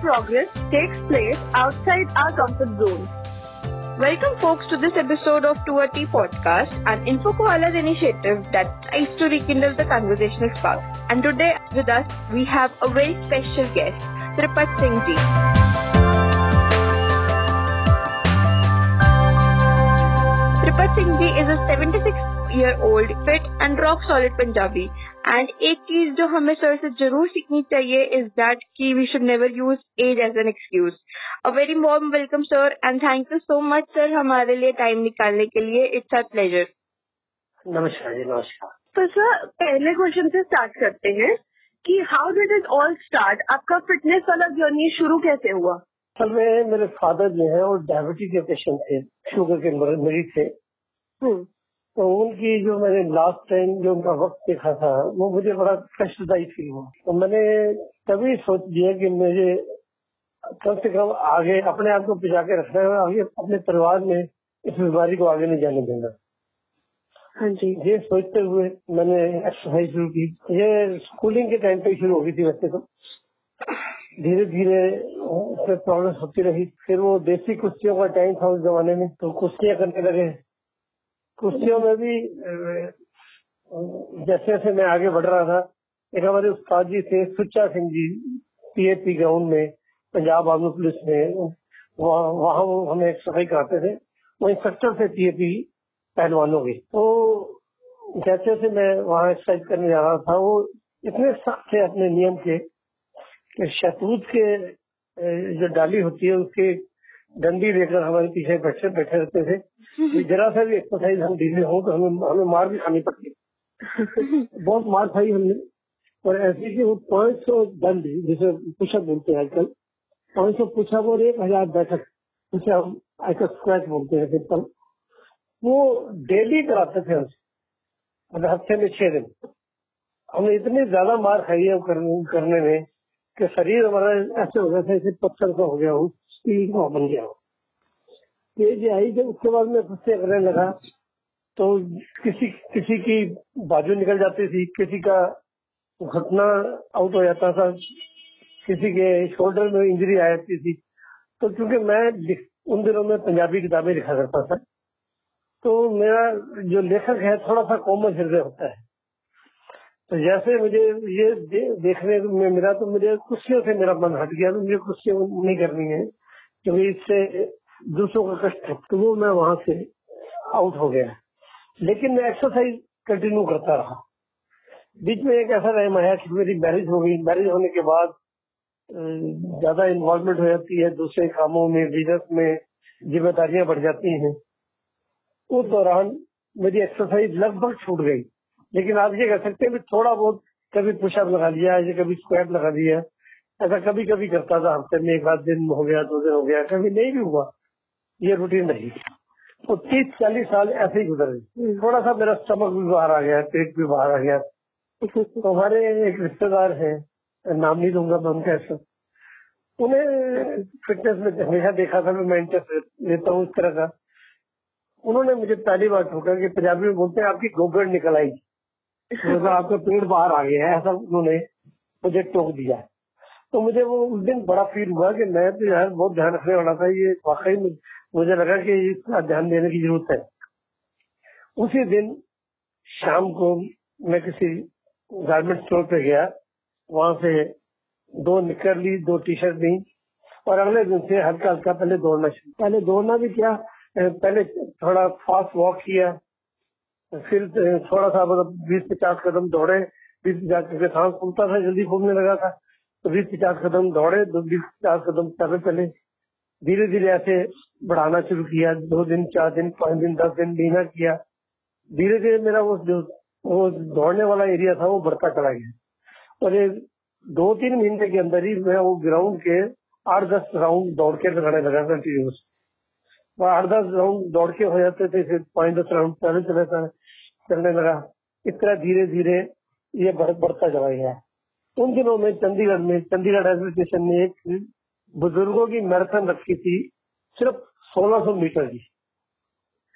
progress takes place outside our comfort zone. Welcome, folks, to this episode of 2T Podcast, an Info Koalas initiative that tries to rekindle the conversational spark. And today with us, we have a very special guest, Tripat Singh Ji. Tripat Singh Ji is a 76 year old fit and rock solid Punjabi and एक चीज़ जो हमें sir से ज़रूर सीखनी चाहिए is that कि we should never use as as an excuse a very warm welcome sir and thank you so much sir हमारे लिए टाइम निकालने के लिए. इट्स अ प्लेजर नमस्कार जी नमस्कार. तो सर पहले क्वेश्चन से स्टार्ट करते हैं कि how did it all start आपका फिटनेस वाला जर्नी शुरू कैसे हुआ? असल में मेरे फादर जो है वो डायबिटीज़ के पेशेंट थे शुगर के मरीज़ थे। हम्म। तो उनकी जो मैंने लास्ट टाइम जो उनका वक्त देखा था वो मुझे बड़ा कष्टदायी फील हुआ। तो मैंने तभी सोच दिया कि मुझे कम से कम आगे अपने आप को पिछा के रखना है आगे अपने परिवार में इस बीमारी को आगे नहीं जाने देना। हाँ जी। ये सोचते हुए मैंने एक्सरसाइज शुरू की। ये स्कूलिंग के टाइम पे शुरू हो गई थी वैसे तो। धीरे धीरे उसमें प्रॉब्लम होती रही। फिर वो देसी कुश्तियों का टाइम था उस जमाने में तो कुश्तियाँ करने लगे। कुश्तियों में भी जैसे जैसे मैं आगे बढ़ रहा था, एक हमारे उस्ताद जी थे, सुच्चा सिंह जी पीएपी ग्राउंड में, पंजाब आर्मी पुलिस में, वहाँ हमें एक्सरसाइज कराते थे, वो इंस्ट्रक्टर थे पीएपी पहलवानों के। तो जैसे जैसे मैं वहाँ एक्सरसाइज करने जा रहा था, वो इतने सख्त थे अपने नियम के, कि शतूत के जो डाली होती है, उसके डंडी लेकर हमारे पीछे बैठे बैठे रहते थे। जरा सा भी एक्सरसाइज हम ढीले हो तो हमें हमें मार भी खानी पड़ती। बहुत मार खाई हमने। और ऐसे कि वो पाँच सौ दंड जिसे पुशअप बोलते हैं आजकल पाँच सौ पुशअप और एक हज़ार बैठक जिसे हम आजकल स्क्वैच बोलते हैं सिंपल वो डेली कराते थे हमसे मतलब हफ़्ते में छह दिन। हमने इतनी ज़्यादा मार खाई है करने में कि शरीर हमारा ऐसे हो गया था जैसे पत्थर का हो गया हो। बन गया। ये आई जब उसके बाद मैं गुस्से करने लगा तो किसी किसी की बाजू निकल जाती थी, किसी का घटना आउट हो जाता था, किसी के शोल्डर में इंजरी आ जाती थी। तो क्योंकि मैं उन दिनों में पंजाबी किताबें लिखा करता था तो मेरा जो लेखक है थोड़ा सा कोमल हृदय होता है। तो जैसे मुझे ये देखने में मिला तो मुझे कुर्सियों से मेरा मन हट गया तो मुझे कुर्सियाँ नहीं करनी है। क्योंकि इससे दूसरों का कष्ट है। तो वो मैं वहाँ से आउट हो गया। लेकिन मैं एक्सरसाइज कंटिन्यू करता रहा। बीच में एक ऐसा टाइम आया कि मेरी मैरिज हो गई। मैरिज होने के बाद ज़्यादा इन्वॉल्वमेंट हो जाती है। दूसरे कामों में बिज़नेस में जिम्मेदारियाँ बढ़ जाती हैं। उस दौरान मेरी एक्सरसाइज लगभग छूट गई। लेकिन आप ये कह सकते हैं थोड़ा बहुत कभी पुशअप लगा लिया या कभी स्क्वाट लगा दिया। ऐसा कभी कभी करता था हफ़्ते में एक आध दिन हो गया दो दिन हो गया कभी नहीं भी हुआ। ये रूटीन रही तो तीस चालीस साल ऐसे ही गुजर। गए थोड़ा सा मेरा स्टमक भी बाहर आ गया पेट भी बाहर आ गया। तो हमारे एक रिश्तेदार है नाम नहीं दूँगा मैं उनका ऐसा। उन्हें फिटनेस में हमेशा देखा था मैं इंटरेस्ट लेता हूँ इस तरह का। उन्होंने मुझे पहली बार ठोका कि पंजाबी में बोलते हैं आपकी गोगड़ निकल आई। तो आपका पेड़ बाहर आ गया है ऐसा उन्होंने मुझे टोक दिया। तो मुझे वो उस दिन बड़ा फील हुआ कि मैं तो यार बहुत ध्यान रखने वाला था, ये वाकई में मुझे लगा कि इसका ध्यान देने की ज़रूरत है। उसी दिन शाम को मैं किसी गारमेंट स्टोर पे गया, वहाँ से दो निकर ली, दो टी शर्ट ली और अगले दिन से हल्का हल्का पहले दौड़ना शुरू। पहले दौड़ना भी क्या पहले थोड़ा फास्ट वॉक किया, फिर थोड़ा सा मतलब बीस पचास कदम दौड़े, बीस पचास करके सांस फूलता था जल्दी फूलने लगा था। तो बीस पचास कदम दौड़े, दो बीस पचास कदम चले चले। धीरे धीरे ऐसे बढ़ाना शुरू किया, दो दिन, चार दिन, पाँच दिन, दस दिन, महीना किया। धीरे धीरे मेरा वो जो, वो दौड़ने वाला एरिया था, वो बढ़ता चला गया। और ये दो तीन महीने के अंदर ही मैं वो ग्राउंड के आठ दस राउंड दौड़ के लगाने लगा कंटिन्यूस और आठ दस राउंड दौड़ के हो जाते थे, फिर पाँच दस राउंड चले चले चलने लगा। इस तरह धीरे धीरे ये बढ़ता चला गया। उन दिनों में चंडीगढ़ में चंडीगढ़ रेलवे स्टेशन में एक बुज़ुर्गों की मैराथन रखी थी सिर्फ़ 1600 मीटर की।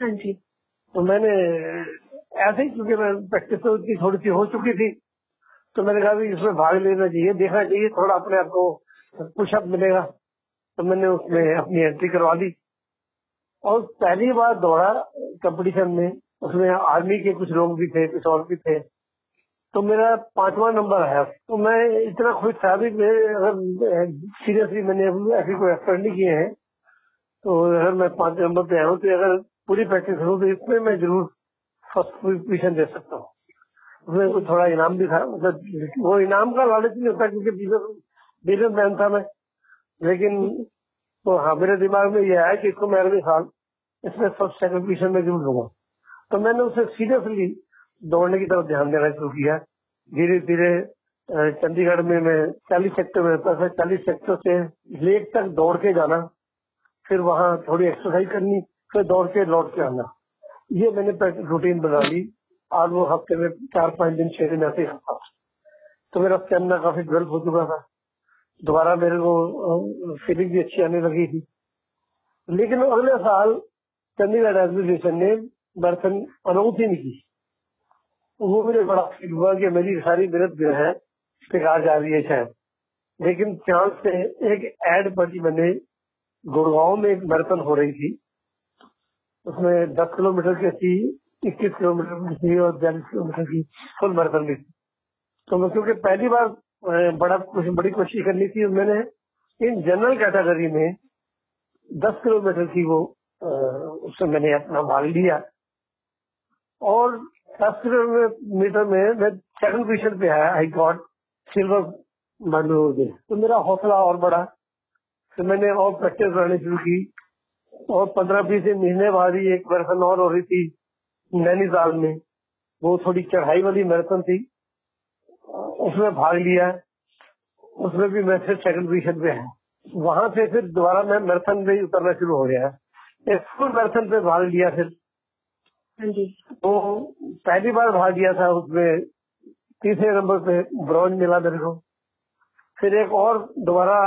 हाँ जी। तो मैंने ऐसे ही क्योंकि मैं प्रैक्टिस तो थोड़ी सी हो चुकी थी तो मैंने कहा इसमें भाग लेना चाहिए देखना चाहिए थोड़ा अपने आप को पुशअप मिलेगा। तो मैंने उसमें अपनी एंट्री करवा दी। और पहली बार दौड़ा कंपटीशन में उसमें आर्मी के कुछ लोग भी थे कुछ और भी थे। तो मेरा पांचवा नंबर आया तो मैं इतना खुश था भी अगर सीरियसली मैंने ऐसी कोई एफर्ट नहीं किए हैं तो अगर मैं पाँच नंबर पे आया हूँ तो अगर पूरी प्रैक्टिस करूँ तो इसमें मैं ज़रूर फ़र्स्ट पोजिशन दे सकता हूँ। उसमें कुछ थोड़ा इनाम भी था मतलब वो इनाम का लालच नहीं होता क्योंकि बिज़नेस बिज़नेस मैन था मैं। लेकिन तो हाँ मेरे दिमाग में यह आया कि इसको मैं अगले साल, इसमें फ़र्स्ट सेकंड पोजिशन में ज़रूर लूँगा तो मैंने उसे सीरियसली दौड़ने की तरफ़ ध्यान देना शुरू किया। धीरे धीरे चंडीगढ़ में मैं चालीस सेक्टर में रहता था। चालीस सेक्टर से लेक तक दौड़ के जाना, फिर वहाँ थोड़ी एक्सरसाइज करनी, फिर दौड़ के लौट के आना। ये मैंने रूटीन बना ली। आज वो हफ़्ते में चार पाँच दिन, छह दिन ऐसे तो मेरा स्टेमिना काफ़ी डेवलप हो चुका था। दोबारा मेरे को फीलिंग भी अच्छी आने लगी थी। लेकिन अगले साल चंडीगढ़ एडमिनिस्ट्रेशन ने बर्तन अनाउंस ही नहीं की वो मुझे बड़ा फील हुआ कि मेरी सारी मेहनत जो है, बेकार जा रही है लेकिन चांस से एक एड पड़ी मैंने गुड़गांव में एक मैराथन हो रही थी। उसमें 10 किलोमीटर की थी, इक्कीस किलोमीटर की थी और बयालीस किलोमीटर की फुल मैराथन भी थी। तो मैं क्योंकि पहली बार बड़ा कुछ, बड़ी कोशिश करनी थी मैंने इन जनरल कैटेगरी में 10 किलोमीटर की वो उससे मैंने अपना भाग लिया। और किलोमीटर में मैं सेकंड पोजिशन पे आया आई गॉट सिल्वर मेडल हो गए तो मेरा हौसला और बढ़ा। फिर मैंने और प्रैक्टिस करनी शुरू की। और पंद्रह बीस महीने बाद ही एक मैराथन और हो रही थी नैनीताल में। वो थोड़ी चढ़ाई वाली मैराथन थी। उसमें भाग लिया। उसमें भी मैं फिर सेकंड पोजिशन पे है। वहाँ से फिर दोबारा मैं मैराथन में उतरना शुरू हो गया। फुल मैराथन पे भाग लिया फिर। हाँ तो पहली बार भाग लिया था उसमें। तीसरे नंबर पे ब्रॉन्ज मिला मेरे को। फिर एक और दोबारा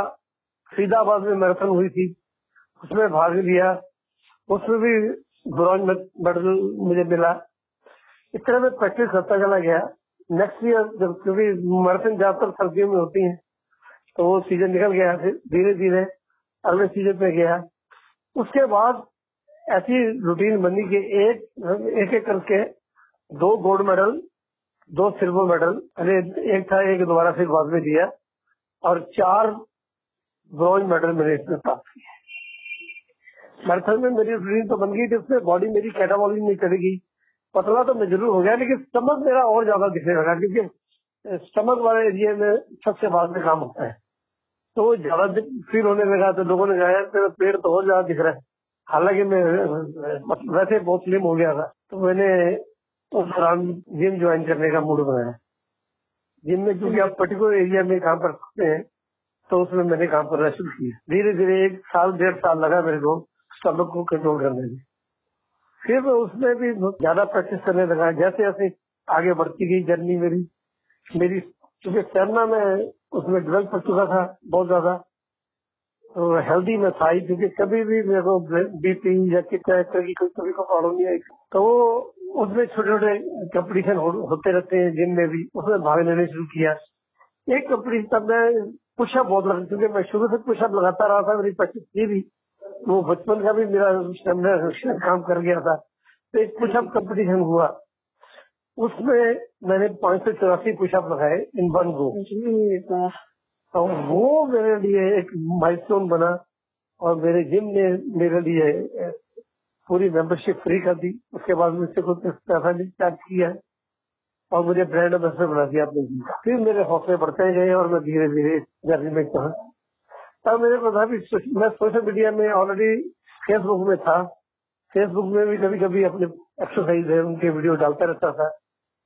फरीदाबाद में मैराथन हुई थी। उसमें भाग लिया। उसमें भी ब्रॉन्ज मेडल मुझे मिला। इस तरह मैं प्रैक्टिस करता चला गया। नेक्स्ट ईयर जब क्योंकि मैराथन ज़्यादातर सर्दियों में होती है तो वो सीज़न निकल गया। फिर धीरे धीरे अगले सीज़न पे गया। उसके बाद ऐसी रूटीन बनी कि एक एक एक करके दो गोल्ड मेडल दो सिल्वर मेडल अरे एक था, एक दोबारा फिर बाद में दिया, और चार ब्रॉन्ज मेडल मैंने इसमें प्राप्त किया मैराथन में मेरी रूटीन तो बन गई थी, उसमें बॉडी मेरी कैटाबॉली नहीं चलेगी। पतला तो मैं ज़रूर हो गया, लेकिन स्टमक मेरा और ज़्यादा दिखने लगा क्योंकि स्टमक वाले एरिए में सबसे बाद में काम होता है। तो वो ज़्यादा फील होने लगा तो लोगों ने कहा पेड़ तो और ज़्यादा दिख रहा है। हालाँकि मैं वैसे बहुत स्लिम हो गया था तो मैंने उस दौरान जिम ज्वाइन करने का मूड बनाया। जिम में क्योंकि आप पर्टिकुलर एरिया में काम कर सकते हैं तो उसमें मैंने काम करना शुरू किया। धीरे धीरे एक साल, डेढ़ साल लगा मेरे को स्टमक को कंट्रोल करने में। फिर मैं उसमें भी ज़्यादा प्रैक्टिस करने लगा। जैसे जैसे आगे बढ़ती गई जर्नी मेरी मेरी, क्योंकि तैरना में उसमें डेवलप कर चुका था बहुत ज़्यादा। हेल्दी में था क्योंकि कभी भी मेरे को बीपी या किस तरह की कोई कभी को प्रॉब्लम नहीं आई। तो वो उसमें छोटे छोटे कंपटीशन हो, होते रहते हैं जिम में भी उसमें भाग लेने शुरू किया। एक कंपटीशन तब मैं पुशअप बहुत लगा क्योंकि मैं शुरू से पुशअप लगाता रहा था मेरी प्रैक्टिस थी भी। वो बचपन का भी मेरा काम कर गया था। तो एक पुशअप कंपटीशन हुआ। उसमें मैंने पाँच सौ चौरासी पुशअप लगाए इन वन गो तो वो मेरे लिए एक माइलस्टोन बना और मेरे जिम ने मेरे लिए पूरी मेंबरशिप फ्री कर दी। उसके बाद मुझसे कुछ पैसा नहीं चार्ज किया और मुझे ब्रांड एम्बेसडर बना दिया अपने जिम का। फिर मेरे हौसले बढ़ते गए और मैं धीरे धीरे जर्नी में कहा तब मेरे को था मैं सोशल मीडिया में ऑलरेडी फेसबुक में था। फेसबुक में भी कभी कभी अपने एक्सरसाइज है उनके वीडियो डालता रहता था।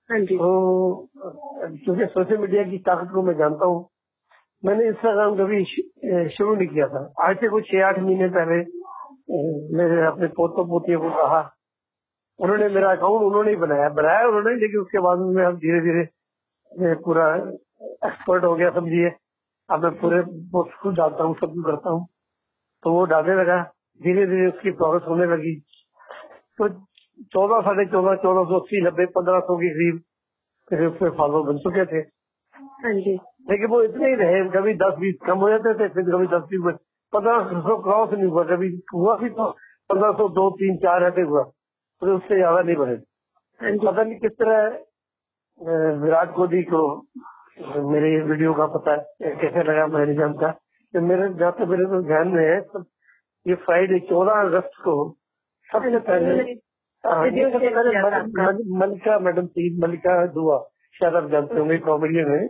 हाँ तो क्योंकि सोशल मीडिया की ताकत को मैं जानता हूँ। मैंने इंस्टाग्राम कभी शुरू नहीं किया था। आज से कुछ छह आठ महीने पहले मेरे अपने पोतों पोतियों को कहा। उन्होंने मेरा अकाउंट उन्होंने ही बनाया। बनाया उन्होंने, लेकिन उसके बाद में अब धीरे धीरे पूरा एक्सपर्ट हो गया, समझिए। अब मैं पूरे को डालता हूँ, सब कुछ करता हूँ। तो वो डालने लगा। धीरे धीरे उसकी प्रोग्रेस होने लगी। तो चौदह, साढ़े चौदह चौदह सौ अस्सी, नब्बे, पंद्रह सौ के करीब फिर उसमें फॉलो बन चुके थे। हाँ जी। लेकिन वो इतने ही रहे कभी दस बीस कम हो जाते थे फिर कभी दस बीस पंद्रह सौ क्रॉस नहीं हुआ कभी हुआ भी तो पंद्रह सौ दो तीन चार ऐसे हुआ फिर उससे ज़्यादा नहीं बढ़े। पता नहीं किस तरह विराट कोहली को मेरे वीडियो का पता है कैसे लगा मैं नहीं जानता कि मेरे जहाँ तक मेरे तो ध्यान में है सब ये फ्राइडे चौदह अगस्त को सबसे पहले मलिका मैडम थी मलिका दुआ शायद आप जानते होंगे कॉमेडियन है।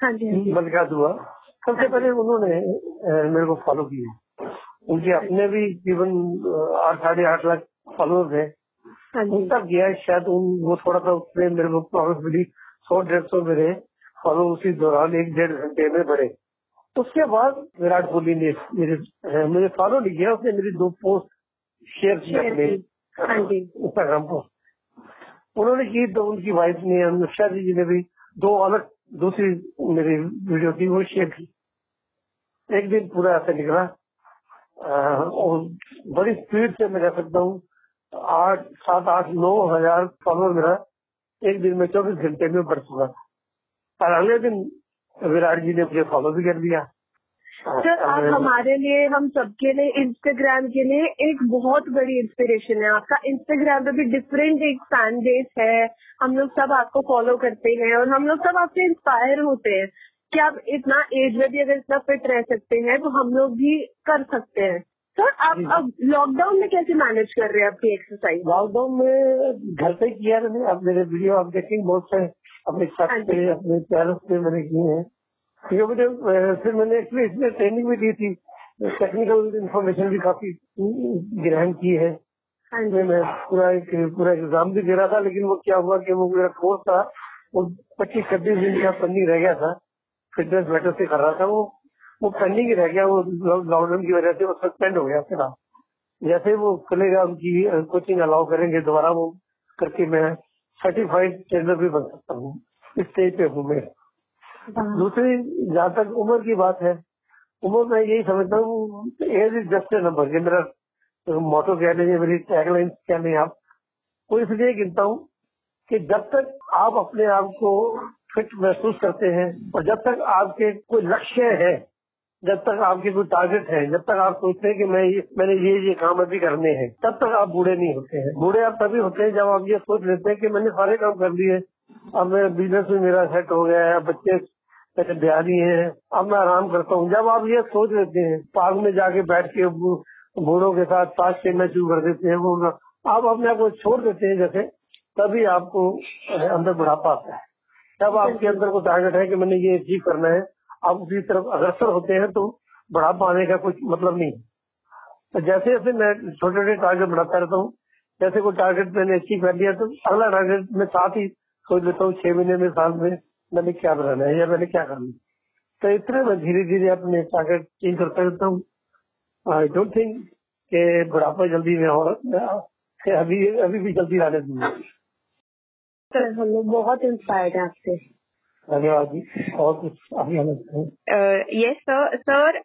हाँ जी हाँ मलिका दुआ सबसे पहले उन्होंने मेरे को फॉलो किया। उनके अपने भी जीवन आठ साढ़े आठ लाख फॉलोअर्स है। हाँ उन तक गया शायद उन वो थोड़ा सा उसमें मेरे को प्रॉब्लम मिली। सौ डेढ़ सौ मेरे फॉलो उसी दौरान एक डेढ़ घंटे में बढ़े। उसके बाद विराट कोहली ने मेरे मुझे फॉलो नहीं किया उसने मेरी दो पोस्ट शेयर की। अपने इंस्टाग्राम पर उन्होंने की तो उनकी वाइफ ने अनुष्का जी ने भी दो अलग दूसरी मेरी वीडियो थी, वो शेयर की। एक दिन पूरा ऐसा निकला और बड़ी स्पीड से मैं कह सकता हूँ। आठ, सात, आठ, नौ हज़ार फॉलोअर मेरा एक दिन में चौबीस घंटे में बढ़ चुका। और अगले दिन विराट जी ने मुझे फॉलो भी कर दिया। सर आप हमारे लिए हम सबके लिए इंस्टाग्राम के लिए एक बहुत बड़ी इंस्पिरेशन है। आपका इंस्टाग्राम पे भी डिफरेंट एक फ़ैन बेस है। हम लोग सब आपको फॉलो करते हैं और हम लोग सब आपसे इंस्पायर होते हैं कि आप इतना एज में भी अगर इतना फिट रह सकते हैं तो हम लोग भी कर सकते हैं। सर आप अब लॉकडाउन में कैसे मैनेज कर रहे हैं आपकी एक्सरसाइज लॉकडाउन में घर पे किया मैंने। अब मेरे वीडियो आप देखेंगे बहुत से अपने छत हाँ पे अपने पैरों पे मैंने किए हैं। क्योंकि मुझे फिर मैंने एक्चुअली इसमें ट्रेनिंग भी दी थी। टेक्निकल इन्फॉर्मेशन भी काफ़ी ग्रहण की है। हाँ मैं पूरा एक पूरा एग्ज़ाम भी दे रहा था लेकिन वो क्या हुआ कि वो मेरा कोर्स था वो पच्चीस छब्बीस दिन का पेंडिंग रह गया था। फिटनेस मैटर से कर रहा था वो। वो पेंडिंग ही रह गया वो लॉकडाउन की वजह से वो सस्पेंड हो गया फिर जैसे वो खुलेगा उनकी कोचिंग अलाउ करेंगे दोबारा वो करके मैं सर्टिफाइड ट्रेनर भी बन सकता हूँ। इस स्टेज पे हूँ मैं। दूसरी, जहाँ तक उम्र की बात है, उम्र मैं यही समझता हूँ age is just a number ये मेरा मोटो कह लीजिए, मेरी टैगलाइन कह लें आप। वो इसलिए गिनता हूँ कि जब तक आप अपने आप को फिट महसूस करते हैं, और जब तक आपके कोई लक्ष्य है, जब तक आपके कोई टारगेट है, जब तक आप सोचते हैं कि मैं ये, मैंने ये ये काम अभी करने हैं, तब तक आप बूढ़े नहीं होते हैं। बूढ़े आप तभी होते हैं जब आप ये सोच लेते हैं कि मैंने सारे काम कर दिए अब मेरा बिज़नेस में मेरा सेट हो गया है बच्चे मेरे ब्यारी है। अब मैं आराम करता हूँ। जब आप ये सोच लेते हैं पार्क में जाके बैठ के बूढ़ों के साथ पास खेलना शुरू कर देते हैं वो आप अपने आप को छोड़ देते हैं जैसे तभी आपको अंदर बुढ़ापा आता है। जब आपके अंदर को टारगेट है कि मैंने ये अचीव करना है आप उसी तरफ़ अग्रसर होते हैं तो बढ़ापा आने का कुछ मतलब नहीं तो जैसे जैसे मैं छोटे छोटे टारगेट बढ़ाता रहता हूँ जैसे कोई टारगेट मैंने अचीव कर लिया तो अगला टारगेट मैं साथ ही सोच लेता हूँ छह महीने में साल में मैंने क्या बनाना है या मैंने क्या करना है? तो इतने मैं धीरे धीरे अपने टारगेट चेंज करता रहता हूँ। आई डोंट थिंक के बुढ़ापा जल्दी में हो अभी अभी भी जल्दी आने दूँगा। हम लोग बहुत इंस्पायर्ड है आपसे। धन्यवाद जी। और कुछ अभी यस सर सर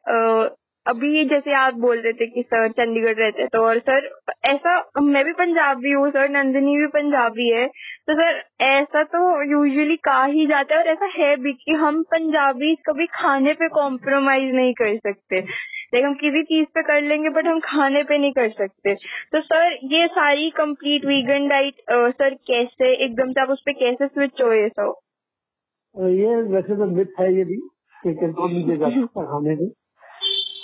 अभी जैसे आप बोल रहे थे कि सर चंडीगढ़ रहते तो और सर ऐसा मैं भी पंजाबी हूँ सर नंदिनी भी पंजाबी है तो सर ऐसा तो यूजुअली कहा ही जाता है और ऐसा है भी कि हम पंजाबी कभी खाने पे कॉम्प्रोमाइज नहीं कर सकते। लाइक हम किसी चीज़ पे कर लेंगे बट हम खाने पे नहीं कर सकते। तो सर ये सारी कंप्लीट वीगन डाइट सर कैसे एकदम से आप उस पर कैसे स्विच हो ये सब? ये वैसे तो मिथ है ये भी खाने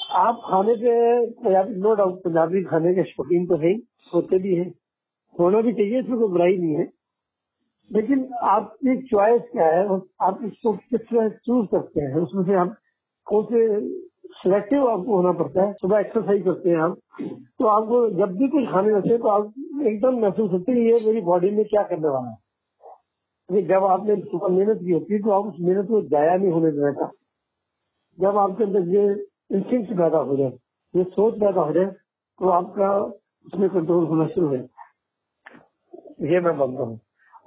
आप खाने के पंजाबी नो डाउट पंजाबी खाने के शौकीन तो है, होते भी है, होना भी चाहिए, इसमें कोई बुराई नहीं है। लेकिन आपकी चॉइस क्या है आप इसको किस तरह चूज़ करते हैं, उसमें से आप कौन से सिलेक्टिव आपको होना पड़ता है, सुबह एक्सरसाइज करते हैं आप तो आपको जब भी कुछ खाने लगते हैं तो आप एकदम महसूस होते हैं, ये मेरी बॉडी में क्या करने वाला है। जब आपने सुबह मेहनत की होती है तो आप उस मेहनत को जाया नहीं होने देना था जब आपके अंदर ये इंस्टिंक्ट पैदा हो जाए, ये सोच पैदा हो जाए तो आपका उसमें कंट्रोल होना शुरू हो ये मैं मानता हूँ।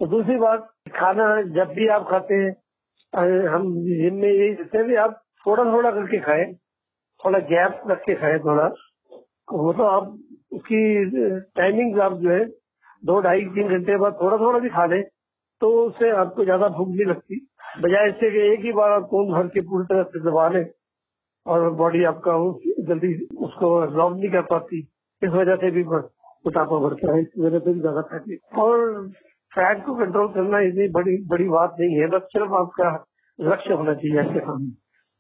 तो दूसरी बात, खाना जब भी आप खाते हैं हम जिम में यही देते हैं आप थोड़ा थोड़ा करके खाएँ, थोड़ा गैप रख के खाएँ थोड़ा। वो तो आप उसकी टाइमिंग आप जो है, दो ढाई तीन घंटे बाद थोड़ा थोड़ा भी खा लें तो उससे आपको ज़्यादा भूख नहीं लगती। बजाय इससे कि एक ही बार आप कौन भर के पूरी तरह से दबा लें और बॉडी आपका जल्दी उसको एब्जॉर्ब नहीं कर पाती। इस वजह से भी मोटापा बढ़ता है इस वजह से भी ज़्यादा फैट और फैट को कंट्रोल करना इतनी बड़ी बड़ी बात नहीं है बस सिर्फ़ आपका लक्ष्य होना चाहिए आपके सामने।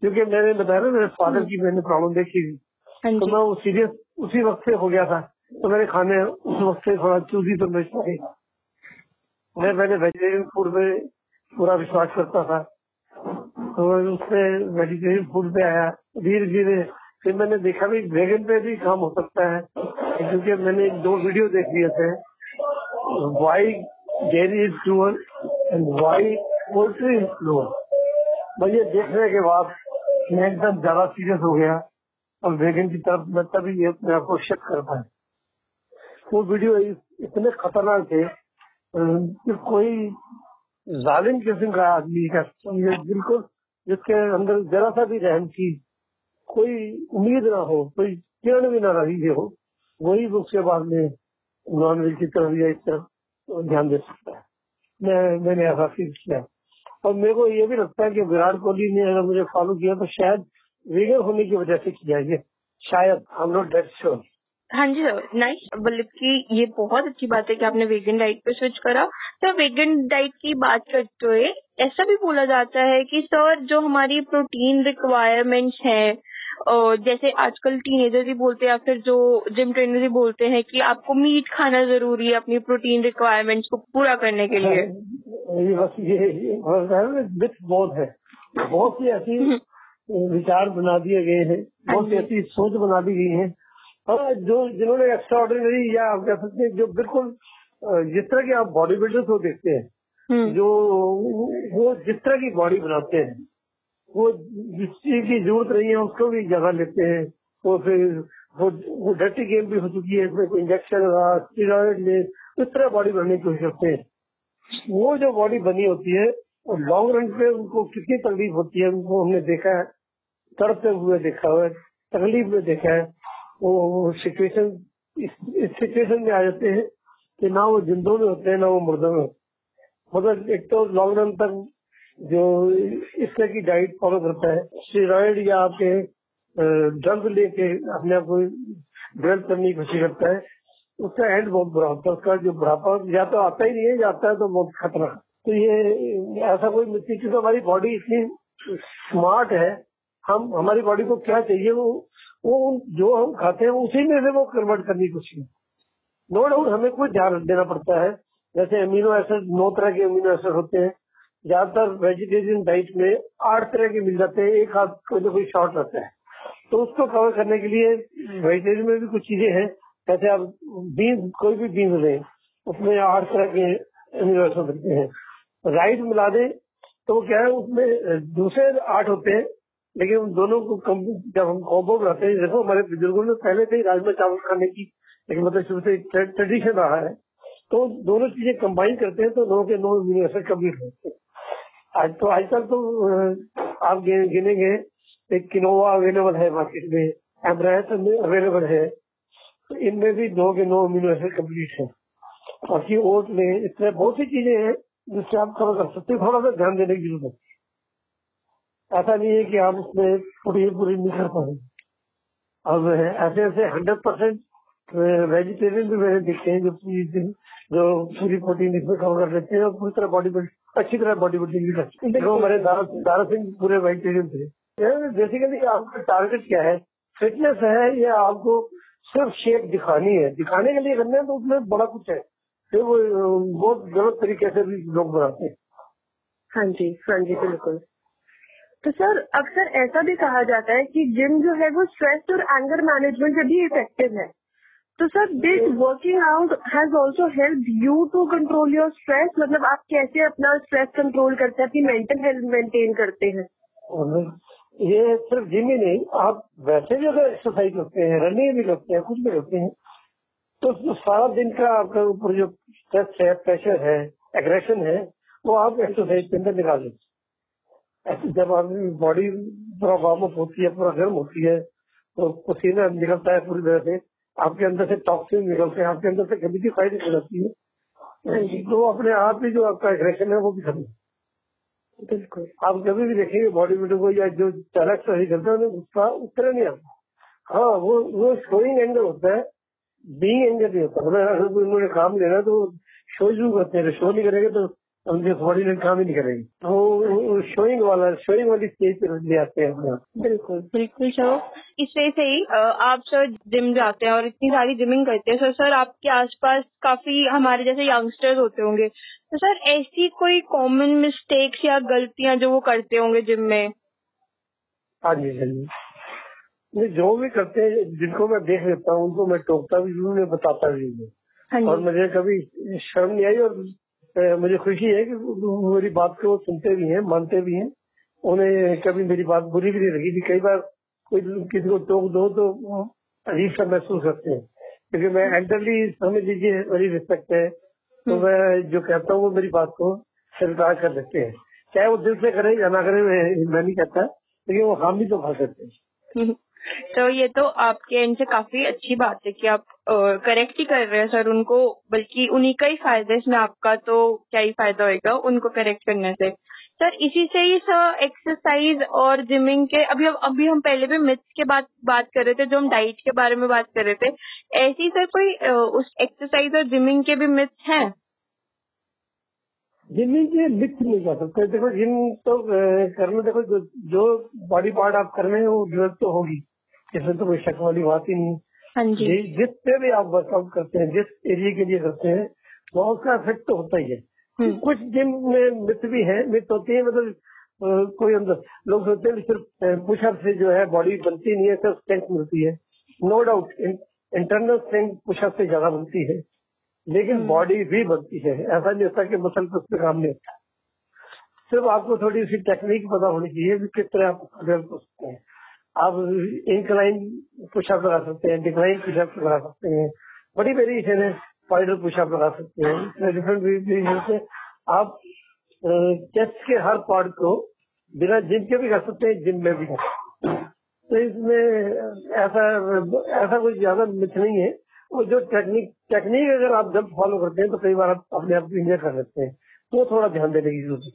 क्योंकि मैंने बताया ना मेरे फादर की मैंने प्रॉब्लम देखी थी हाँ तो मैं वो सीरियस उसी वक्त से हो गया था। तो मेरे खाने उस वक्त से थोड़ा चूजी तो मैं मैं पहले वेजिटेरियन फ़ूड में पूरा विश्वास करता था। तो उसमें वेजिटेरियन फ़ूड पे आया। धीरे धीरे फिर मैंने देखा भी वेगन पे भी काम हो सकता है। क्योंकि मैंने दो वीडियो देख लिए थे। Why dairy is pure and why poultry is pure मुझे देखने के बाद मैं एकदम ज़्यादा सीरियस हो गया और वेगन की तरफ़ मैं तभी ये अपने आप को शक कर पाया। वो वीडियो इतने खतरनाक थे। कि कोई जालिम किस्म का आदमी का बिल्कुल जिसके अंदर जरा सा भी रहम की कोई उम्मीद ना हो, कोई किरण भी ना रही हो, वही उसके बाद में नॉन वेज की तरफ़ या इस तरफ़ ध्यान दे सकता है। मैं, मैंने ऐसा फील किया। और मेरे को ये भी लगता है कि विराट कोहली ने अगर मुझे फॉलो किया तो शायद वेगन होने की वजह से किया ये शायद एम नॉट डेट श्योर हाँ जी सर नाइस बल्कि ये बहुत अच्छी बात है कि आपने वेगन डाइट पे स्विच करा। तो वेगन डाइट की बात करते हुए ऐसा भी बोला जाता है कि सर जो हमारी प्रोटीन रिक्वायरमेंट्स हैं और जैसे आजकल टीनेजर ही बोलते हैं या फिर जो जिम ट्रेनर ही बोलते हैं कि आपको मीट खाना ज़रूरी है अपनी प्रोटीन रिक्वायरमेंट्स को पूरा करने के लिए। ये बस ये ये मिथ बहुत है। बहुत सी ऐसी विचार बना दिए गए हैं बहुत सी ऐसी सोच बना दी गई है। और जो जिन्होंने एक्स्ट्रा ऑर्डिनरी या आप कह सकते हैं जो बिल्कुल जिस तरह के आप बॉडी बिल्डर्स को देखते हैं हम्म, जो वो जिस तरह की बॉडी बनाते हैं, वो जिस चीज़ की ज़रूरत नहीं है, उसको भी जगह लेते हैं। और फिर वो वो डर्टी गेम भी हो चुकी है, इसमें कोई इंजेक्शन ले, इस तरह बॉडी बनने की कोशिश करते हैं। वो जो बॉडी बनी होती है और लॉन्ग रन पे उनको कितनी तकलीफ़ होती है, उनको हमने देखा है। तड़पते हुए देखा हुआ है, तकलीफ़ में देखा है। वो सिचुएशन इस सिचुएशन में आ जाते हैं कि ना वो जिंदों में होते हैं, ना वो मुर्दों में होते हैं। मतलब एक तो लॉन्ग रन तक जो इस तरह की डाइट फॉलो करता है। स्टेरॉइड या आपके ड्रग लेके अपने आप को डेवलप करने की कोशिश करता है, उसका एंड बहुत बुरा होता है। उसका जो बुढ़ापा या तो आता ही नहीं है, या आता है तो बहुत खतरा तो ये, ऐसा कोई मिट्टी क्योंकि हमारी बॉडी इतनी स्मार्ट है। हम, हमारी बॉडी को क्या चाहिए, वो वो जो हम खाते हैं, उसी में से वो कन्वर्ट करने की कोशिश नो डाउट हमें कोई ध्यान देना पड़ता है। जैसे अमीनो एसिड नौ तरह के अमीनो एसिड होते हैं। ज़्यादातर वेजिटेरियन डाइट में आठ तरह के मिल जाते हैं, एक हाथ कोई ना कोई शॉर्ट रहता है। तो उसको कवर करने के लिए वेजिटेरियन में भी कुछ चीज़ें हैं। जैसे आप बीन्स कोई भी बीन्स लें, उसमें आठ तरह के अमीनो एसिड होते हैं। राइस मिला दें तो क्या है, उसमें दूसरे आठ होते हैं, लेकिन उन दोनों को कम- जब हम कॉम्बो बनाते हैं, देखो हमारे बुज़ुर्गों ने पहले से ही राजमा चावल खाने की एक मतलब शुरू से ट्रेडिशन रहा है। तो दोनों चीज़ें कंबाइन करते हैं तो नौ के नौ अमीनो एसिड कंप्लीट होते हैं। आज तो आजकल तो आप गिनेंगे, एक किनोवा अवेलेबल है मार्केट में एमरायत अवेलेबल है तो इनमें भी नौ के नौ एसिड कंप्लीट है। बाकी ओट में इस तरह बहुत सी चीज़ें हैं, जिससे आप कवर कर सकते हैं, थोड़ा सा ध्यान देने की ज़रूरत है ऐसा नहीं है कि आप उसमें पूरी पूरी नहीं कर पाए अब ऐसे ऐसे हंड्रेड परसेंट वेजिटेरियन भी मेरे देखे हैं, जो पूरी दिन- जो पूरी प्रोटीन इसमें कवर कर लेते हैं, और पूरी तरह बॉडी बिल्ड अच्छी तरह बॉडी बिल्डिंग भी करते हैं। देखो हमारे दारा सिंह पूरे वेजिटेरियन थे। बेसिकली आपका टारगेट क्या है? फिटनेस है या आपको सिर्फ़ शेप दिखानी है? दिखाने के लिए करना है तो उसमें बड़ा कुछ है। फिर वो, बहुत गलत तरीके से भी लोग बनाते हैं। हाँ जी हाँ जी, बिल्कुल। तो सर, अक्सर ऐसा भी कहा जाता है कि जिम जो है वो स्ट्रेस और एंगर मैनेजमेंट में भी इफ़ेक्टिव है। तो sir this working out has also help you to control your stress मतलब आप कैसे अपना स्ट्रेस कंट्रोल करते हैं, अपनी मेंटल हेल्थ मेंटेन करते हैं ये सिर्फ़ जिम ही नहीं, आप वैसे भी अगर एक्सरसाइज करते हैं रनिंग भी करते हैं, कुछ भी करते हैं तो सारा दिन का आपके ऊपर जो स्ट्रेस है प्रेशर है एग्रेशन है, वो आप एक्सरसाइज के अंदर निकाल। ऐसे जब आपकी बॉडी पूरा वार्म अप होती है पूरा गर्म होती है तो पसीना निकलता है पूरी तरह से आपके अंदर से टॉक्सिन निकलते हैं आपके अंदर से कभी की फाइट निकल जाती है। तो अपने आप ही जो आपका एग्रेशन है वो भी खत्म बिल्कुल। आप कभी भी देखेंगे बॉडी बिल्डर को या जो चालक सही करते हैं उन्हें गुस्सा उतना नहीं आता। हाँ वो वो शोइंग एंगल होता है बीइंग एंगल नहीं होता। मतलब अगर कोई उन्होंने काम लेना तो शो ज़रूर करते हैं। शो नहीं करेंगे तो उनके बॉडी ने काम ही नहीं करेगी। तो शोइंग वाला शोइंग वाली स्टेज पे ले आते हैं अपने। बिल्कुल बिल्कुल सर इस वजह से ही आप सर जिम जाते हैं और इतनी सारी जिमिंग करते हैं। सर सर आपके आसपास काफ़ी हमारे जैसे यंगस्टर्स होते होंगे। तो सर ऐसी कोई कॉमन मिस्टेक्स या गलतियाँ जो वो करते होंगे जिम में? हाँ जी हाँ जी। जो भी करते हैं जिनको मैं देख लेता हूँ उनको मैं टोकता भी हूँ मैं बताता भी हूँ। हाँ और मुझे कभी शर्म नहीं आई और मुझे खुशी है कि मेरी बात को सुनते भी हैं मानते भी हैं। उन्हें कभी मेरी बात बुरी भी नहीं लगी कई बार कोई किसी को टोक दो तो अजीब सा महसूस करते हैं। क्योंकि मैं एंटरली समझ लीजिए मेरी रिस्पेक्ट है। तो हम्म। मैं जो कहता हूँ वो मेरी बात को स्वीकार कर देते हैं। चाहे वो दिल से करे या ना करे मैं नहीं कहता। लेकिन वो हम भी तो खा सकते हैं। हम्म। तो ये तो आपके एंड से काफ़ी अच्छी बात है कि आप करेक्ट ही कर रहे हैं सर उनको बल्कि उन्हीं का ही फ़ायदा इसमें आपका तो क्या ही फ़ायदा होगा उनको करेक्ट करने से। सर इसी से ही सर एक्सरसाइज और जिमिंग के अभी अभी हम पहले भी मिथ्स के बात बात कर रहे थे जो हम डाइट के बारे में बात कर रहे थे ऐसी सर कोई उस एक्सरसाइज और जिमिंग के भी मिथ्स हैं? जिमिंग के मिथ्स नहीं कर सकते देखो जिम तो करने देखो जो, बॉडी पार्ट आप कर रहे हैं वो ज़रूरत तो होगी। इसमें तो कोई शक वाली बात ही नहीं। हाँ जी। जिस पे भी आप वर्कआउट करते हैं जिस एरिया के लिए करते हैं वो उसका इफ़ेक्ट तो होता ही है। हम्म। कुछ जिम में मिथ भी है मिथ होती है मतलब कोई अंदर। लोग सोचते हैं सिर्फ़ पुशअप से जो है बॉडी बनती नहीं है सिर्फ़ स्ट्रेंथ मिलती है। No doubt internal strength pushup से ज़्यादा बनती है। लेकिन बॉडी हम्म। भी बनती है। ऐसा नहीं होता कि मसल पर उसमें काम नहीं होता। सिर्फ़ आपको थोड़ी सी टेक्निक पता होनी चाहिए कि किस तरह आप कर सकते हैं। आप इंक्लाइन पुशअप लगा सकते हैं डिक्लाइन पुशअप लगा सकते हैं। बड़ी वेरिएशन है पाइडल पुशअप लगा सकते हैं। डिफरेंट वेरिएशन से आप चेस्ट के हर पार्ट को बिना जिम के भी कर सकते हैं जिम में भी। कर सकते हैं तो इसमें ऐसा ऐसा कुछ ज़्यादा मिथ नहीं है। और जो टेक्निक टेक्निक अगर आप जब फॉलो करते हैं तो कई बार आप अपने आप को इंजर कर सकते हैं। तो थोड़ा ध्यान देने की ज़रूरत है।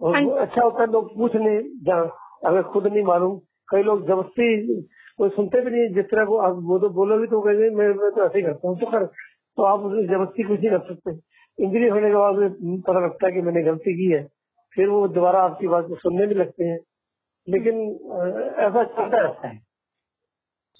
और हाँ अच्छा होता है लोग पूछ लें जहाँ अगर खुद नहीं मालूम कई लोग ज़बरदस्ती कोई सुनते भी नहीं जिस तरह को आप वो तो बोलो भी तो कहेंगे मैं, मैं तो ऐसे ही करता हूँ तो कर तो आप ज़बरदस्ती कुछ नहीं कर सकते। इंजरी होने के बाद पता लगता है कि मैंने गलती की है फिर वो दोबारा आपकी बात को सुनने भी लगते हैं। लेकिन ऐसा चलता रहता है।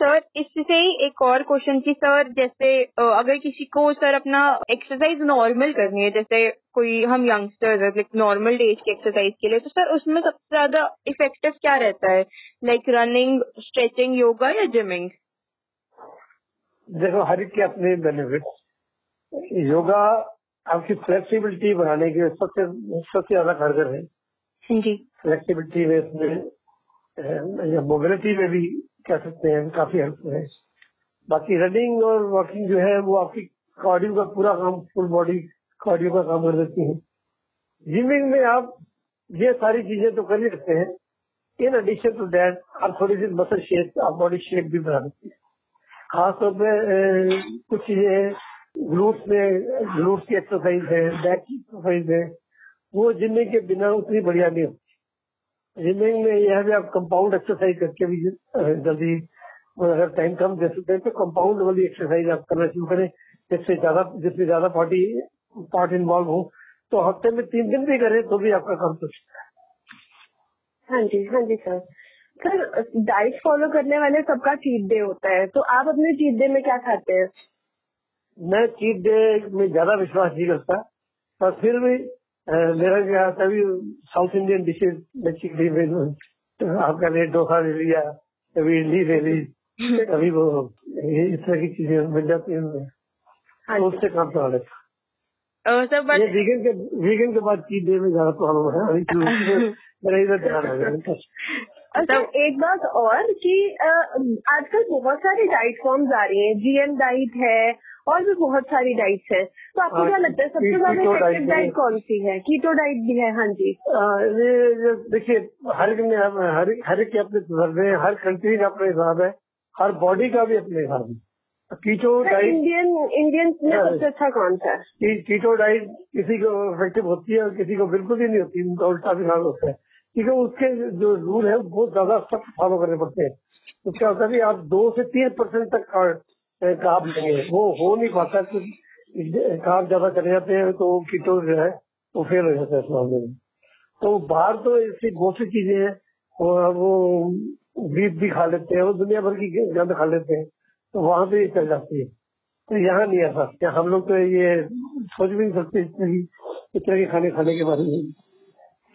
सर इससे ही एक और क्वेश्चन की सर जैसे अगर किसी को सर अपना एक्सरसाइज नॉर्मल करनी है जैसे कोई हम यंगस्टर है नॉर्मल डेज़ की एक्सरसाइज के लिए तो सर उसमें सबसे ज़्यादा इफ़ेक्टिव क्या रहता है? लाइक रनिंग स्ट्रेचिंग योगा या जिमिंग देखो हर एक के अपने बेनिफिट योगा आपकी फ्लेक्सिबिलिटी बढ़ाने के सबसे सबसे ज़्यादा कारगर है। जी। फ्लेक्सिबिलिटी में इसमें मोबिलिटी में भी कह सकते हैं, काफ़ी हेल्प है। बाकी रनिंग और वॉकिंग जो है, वो आपकी कार्डियो का पूरा काम फुल बॉडी कार्डियो का काम कर देती है। जिमिंग में आप ये सारी चीज़ें तो कर ही सकते हैं। इन एडिशन टू दैट आप थोड़ी सी मसल शेप आप बॉडी शेप भी बना सकते हैं। खासतौर पर कुछ चीज़ें ग्लूट्स में ग्लूट्स की एक्सरसाइज है बैक की एक्सरसाइज है। वो जिमिंग के बिना उतनी बढ़िया नहीं होती। रिमेनिंग में यह भी आप कंपाउंड एक्सरसाइज करके भी जल्दी अगर टाइम कम दे सकते हैं तो कंपाउंड वाली एक्सरसाइज आप करना शुरू करें। जिससे ज़्यादा जिसमें ज़्यादा पार्टी पार्ट इन्वॉल्व हो। तो हफ़्ते में तीन दिन भी करें तो भी आपका काम तो हाँ। जी हाँ जी सर सर डाइट फॉलो करने वाले सबका चीट डे होता है तो आप अपने चीट डे में क्या खाते हैं? मैं चीट डे में ज़्यादा विश्वास नहीं करता पर फिर भी मेरा क्या कभी साउथ इंडियन डिशेज बेसिकली आपका ले डोसा ले लिया कभी इडली ले ली कभी वो इस तरह की चीज़ें मिल जाती है। हाँ तो उससे काम चला लेता ये वीकेंड के वीगन के बाद चीज़ डे में ज़्यादा प्रॉब्लम है मेरा इधर ध्यान है अच्छा एक बात और कि आजकल बहुत सारी डाइट फॉर्म्स आ रही हैं। जीएम डाइट है और भी बहुत सारी डाइट्स है। तो आपको क्या लगता है सबसे ज़्यादा इफ़ेक्टिव डाइट कौन सी है? कीटो डाइट भी है हाँ जी। देखिए हर हर के अपने तजर्बे हर कंट्री का अपना हिसाब है हर बॉडी का भी अपने हिसाब है। कीटो डाइट इंडियन इंडियन में हाँ। सबसे अच्छा कौन सा है? कीटो डाइट किसी को इफ़ेक्टिव होती है और किसी को बिल्कुल ही नहीं होती उनका उल्टा भी होता है। क्योंकि उसके जो रूल है बहुत ज़्यादा सख्त फॉलो करने पड़ते हैं। तो क्या होता है आप दो से तीन परसेंट तक का- कार्ब लेंगे वो हो नहीं पाता कुछ कार्ब ज़्यादा चले जाते हैं तो कीटो जो है, वो फेल हो जाता है इस मामले में। तो बाहर तो ऐसी बहुत सी चीज़ें हैं, और वो बीफ भी खा लेते हैं वो दुनिया भर की गंद खा लेते हैं तो वहाँ पे चल जाती है। तो यहाँ नहीं ऐसा हम लोग तो ये सोच भी नहीं सकते इस तरह की खाने खाने के बारे में।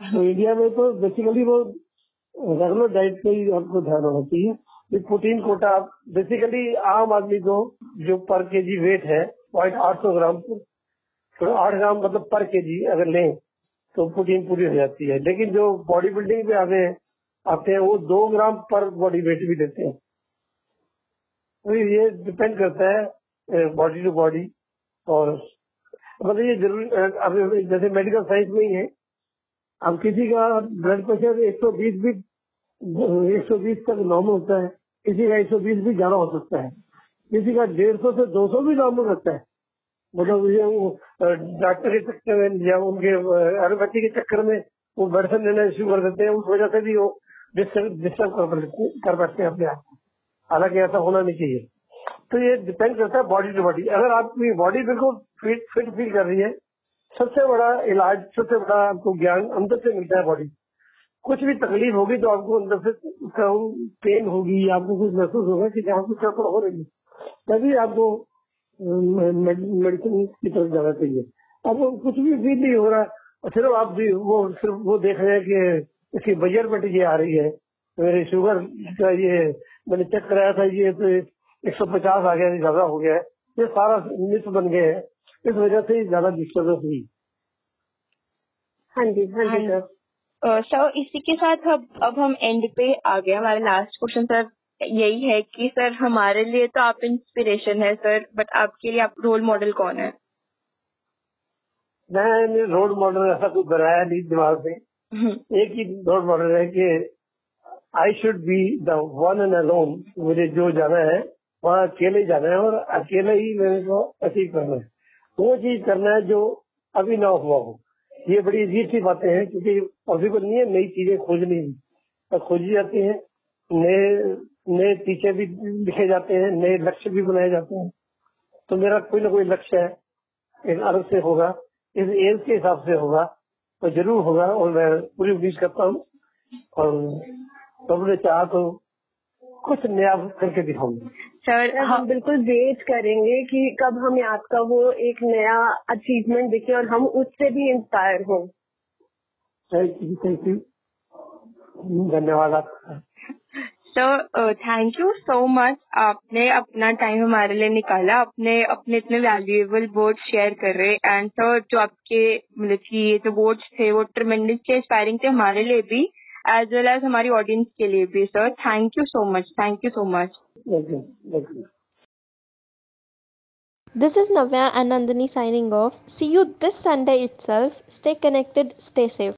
इंडिया में तो बेसिकली वो रेगुलर डाइट पे ही आपको ध्यान होना चाहिए। प्रोटीन कोटा बेसिकली आम आदमी को जो पर के जी वेट है पॉइंट आठ सौ ग्राम तो आठ ग्राम मतलब पर के जी अगर लें तो प्रोटीन पूरी हो जाती है। लेकिन जो बॉडी बिल्डिंग पे आते हैं आते हैं, वो दो ग्राम पर बॉडी वेट भी देते हैं। तो ये डिपेंड करता है बॉडी टू बॉडी और मतलब ये ज़रूरी जैसे मेडिकल साइंस में ही है अब किसी का ब्लड प्रेशर 120 भी 120 तक नॉर्मल होता है, किसी का 120 भी ज़्यादा हो सकता है। किसी का 150 से 200 भी नॉर्मल रहता है। मतलब ये वो डॉक्टर के चक्कर में या उनके एलोपैथी के चक्कर में वो मेडिसिन लेना शुरू कर देते हैं, उस वजह से भी वो डिस्टर्ब कर बैठते हैं अपने आप को। हालाँकि ऐसा होना नहीं चाहिए। तो ये डिपेंड करता है बॉडी टू बॉडी अगर आपकी बॉडी बिल्कुल फिट फिट फील कर रही है सबसे बड़ा इलाज, सबसे बड़ा आपको ज्ञान अंदर से मिलता है बॉडी कुछ भी तकलीफ़ होगी तो आपको अंदर से पेन होगी, आपको कुछ महसूस होगा कि जहाँ कुछ गड़बड़ हो रही है। तभी आपको मेडिसिन की तरफ़ जाना चाहिए। अब कुछ भी फील नहीं हो रहा सिर्फ़ आप भी वो, सिर्फ़ वो देख रहे हैं कि इसकी मेज़रमेंट ये आ रही है। मेरे शुगर का ये, मैंने चेक कराया था, ये तो एक सौ पचास आ गया ज़्यादा हो गया है। ये सारा मिस बन गए हैं। इस वजह से ज़्यादा डिस्टर्बेंस हुई। हाँ जी हाँ जी सर सर इसी के साथ अब अब हम एंड पे आ गए हमारे लास्ट क्वेश्चन सर यही है कि सर हमारे लिए तो आप इंस्पिरेशन है सर बट आपके लिए आप रोल मॉडल कौन है? मैंने रोल मॉडल ऐसा कुछ बनाया नहीं दिमाग में एक ही रोल मॉडल है कि I should be the one and alone मुझे जो जाना है वहाँ अकेले जाना है और अकेले ही मेरे को अचीव करना है। वो चीज़ करना है जो अभी ना हुआ हो। ये बड़ी अजीब सी बातें हैं, क्योंकि पॉसिबल नहीं है, नई चीज़ें खोजनी तो खोजी जाती है, नए नए टीचर भी लिखे जाते हैं, नए लक्ष्य भी बनाए जाते हैं। तो मेरा कोई ना कोई लक्ष्य है एक अलग से होगा, इस एज के हिसाब से होगा तो ज़रूर होगा, और मैं पूरी उम्मीद करता हूँ। और प्रभु ने चाहा तो कुछ नया करके दिखाऊँगा। सर हम बिल्कुल वेट करेंगे कि कब हमें आपका वो एक नया अचीवमेंट दिखे और हम उससे भी इंस्पायर हों। थैंक यू थैंक यू धन्यवाद आपका। Sir thank you so much आपने अपना टाइम हमारे लिए निकाला। अपने अपने इतने वैल्यूएबल वर्ड शेयर कर। रहे एंड सर जो आपके मतलब कि ये जो वर्ड्स थे वो ट्रमेंडसली इंस्पायरिंग थे हमारे लिए भी। एज वेल एज हमारी ऑडियंस के लिए भी sir thank you so much thank you so much thank you thank you This is Navya and Nandini signing off. See you this Sunday itself. Stay connected, stay safe.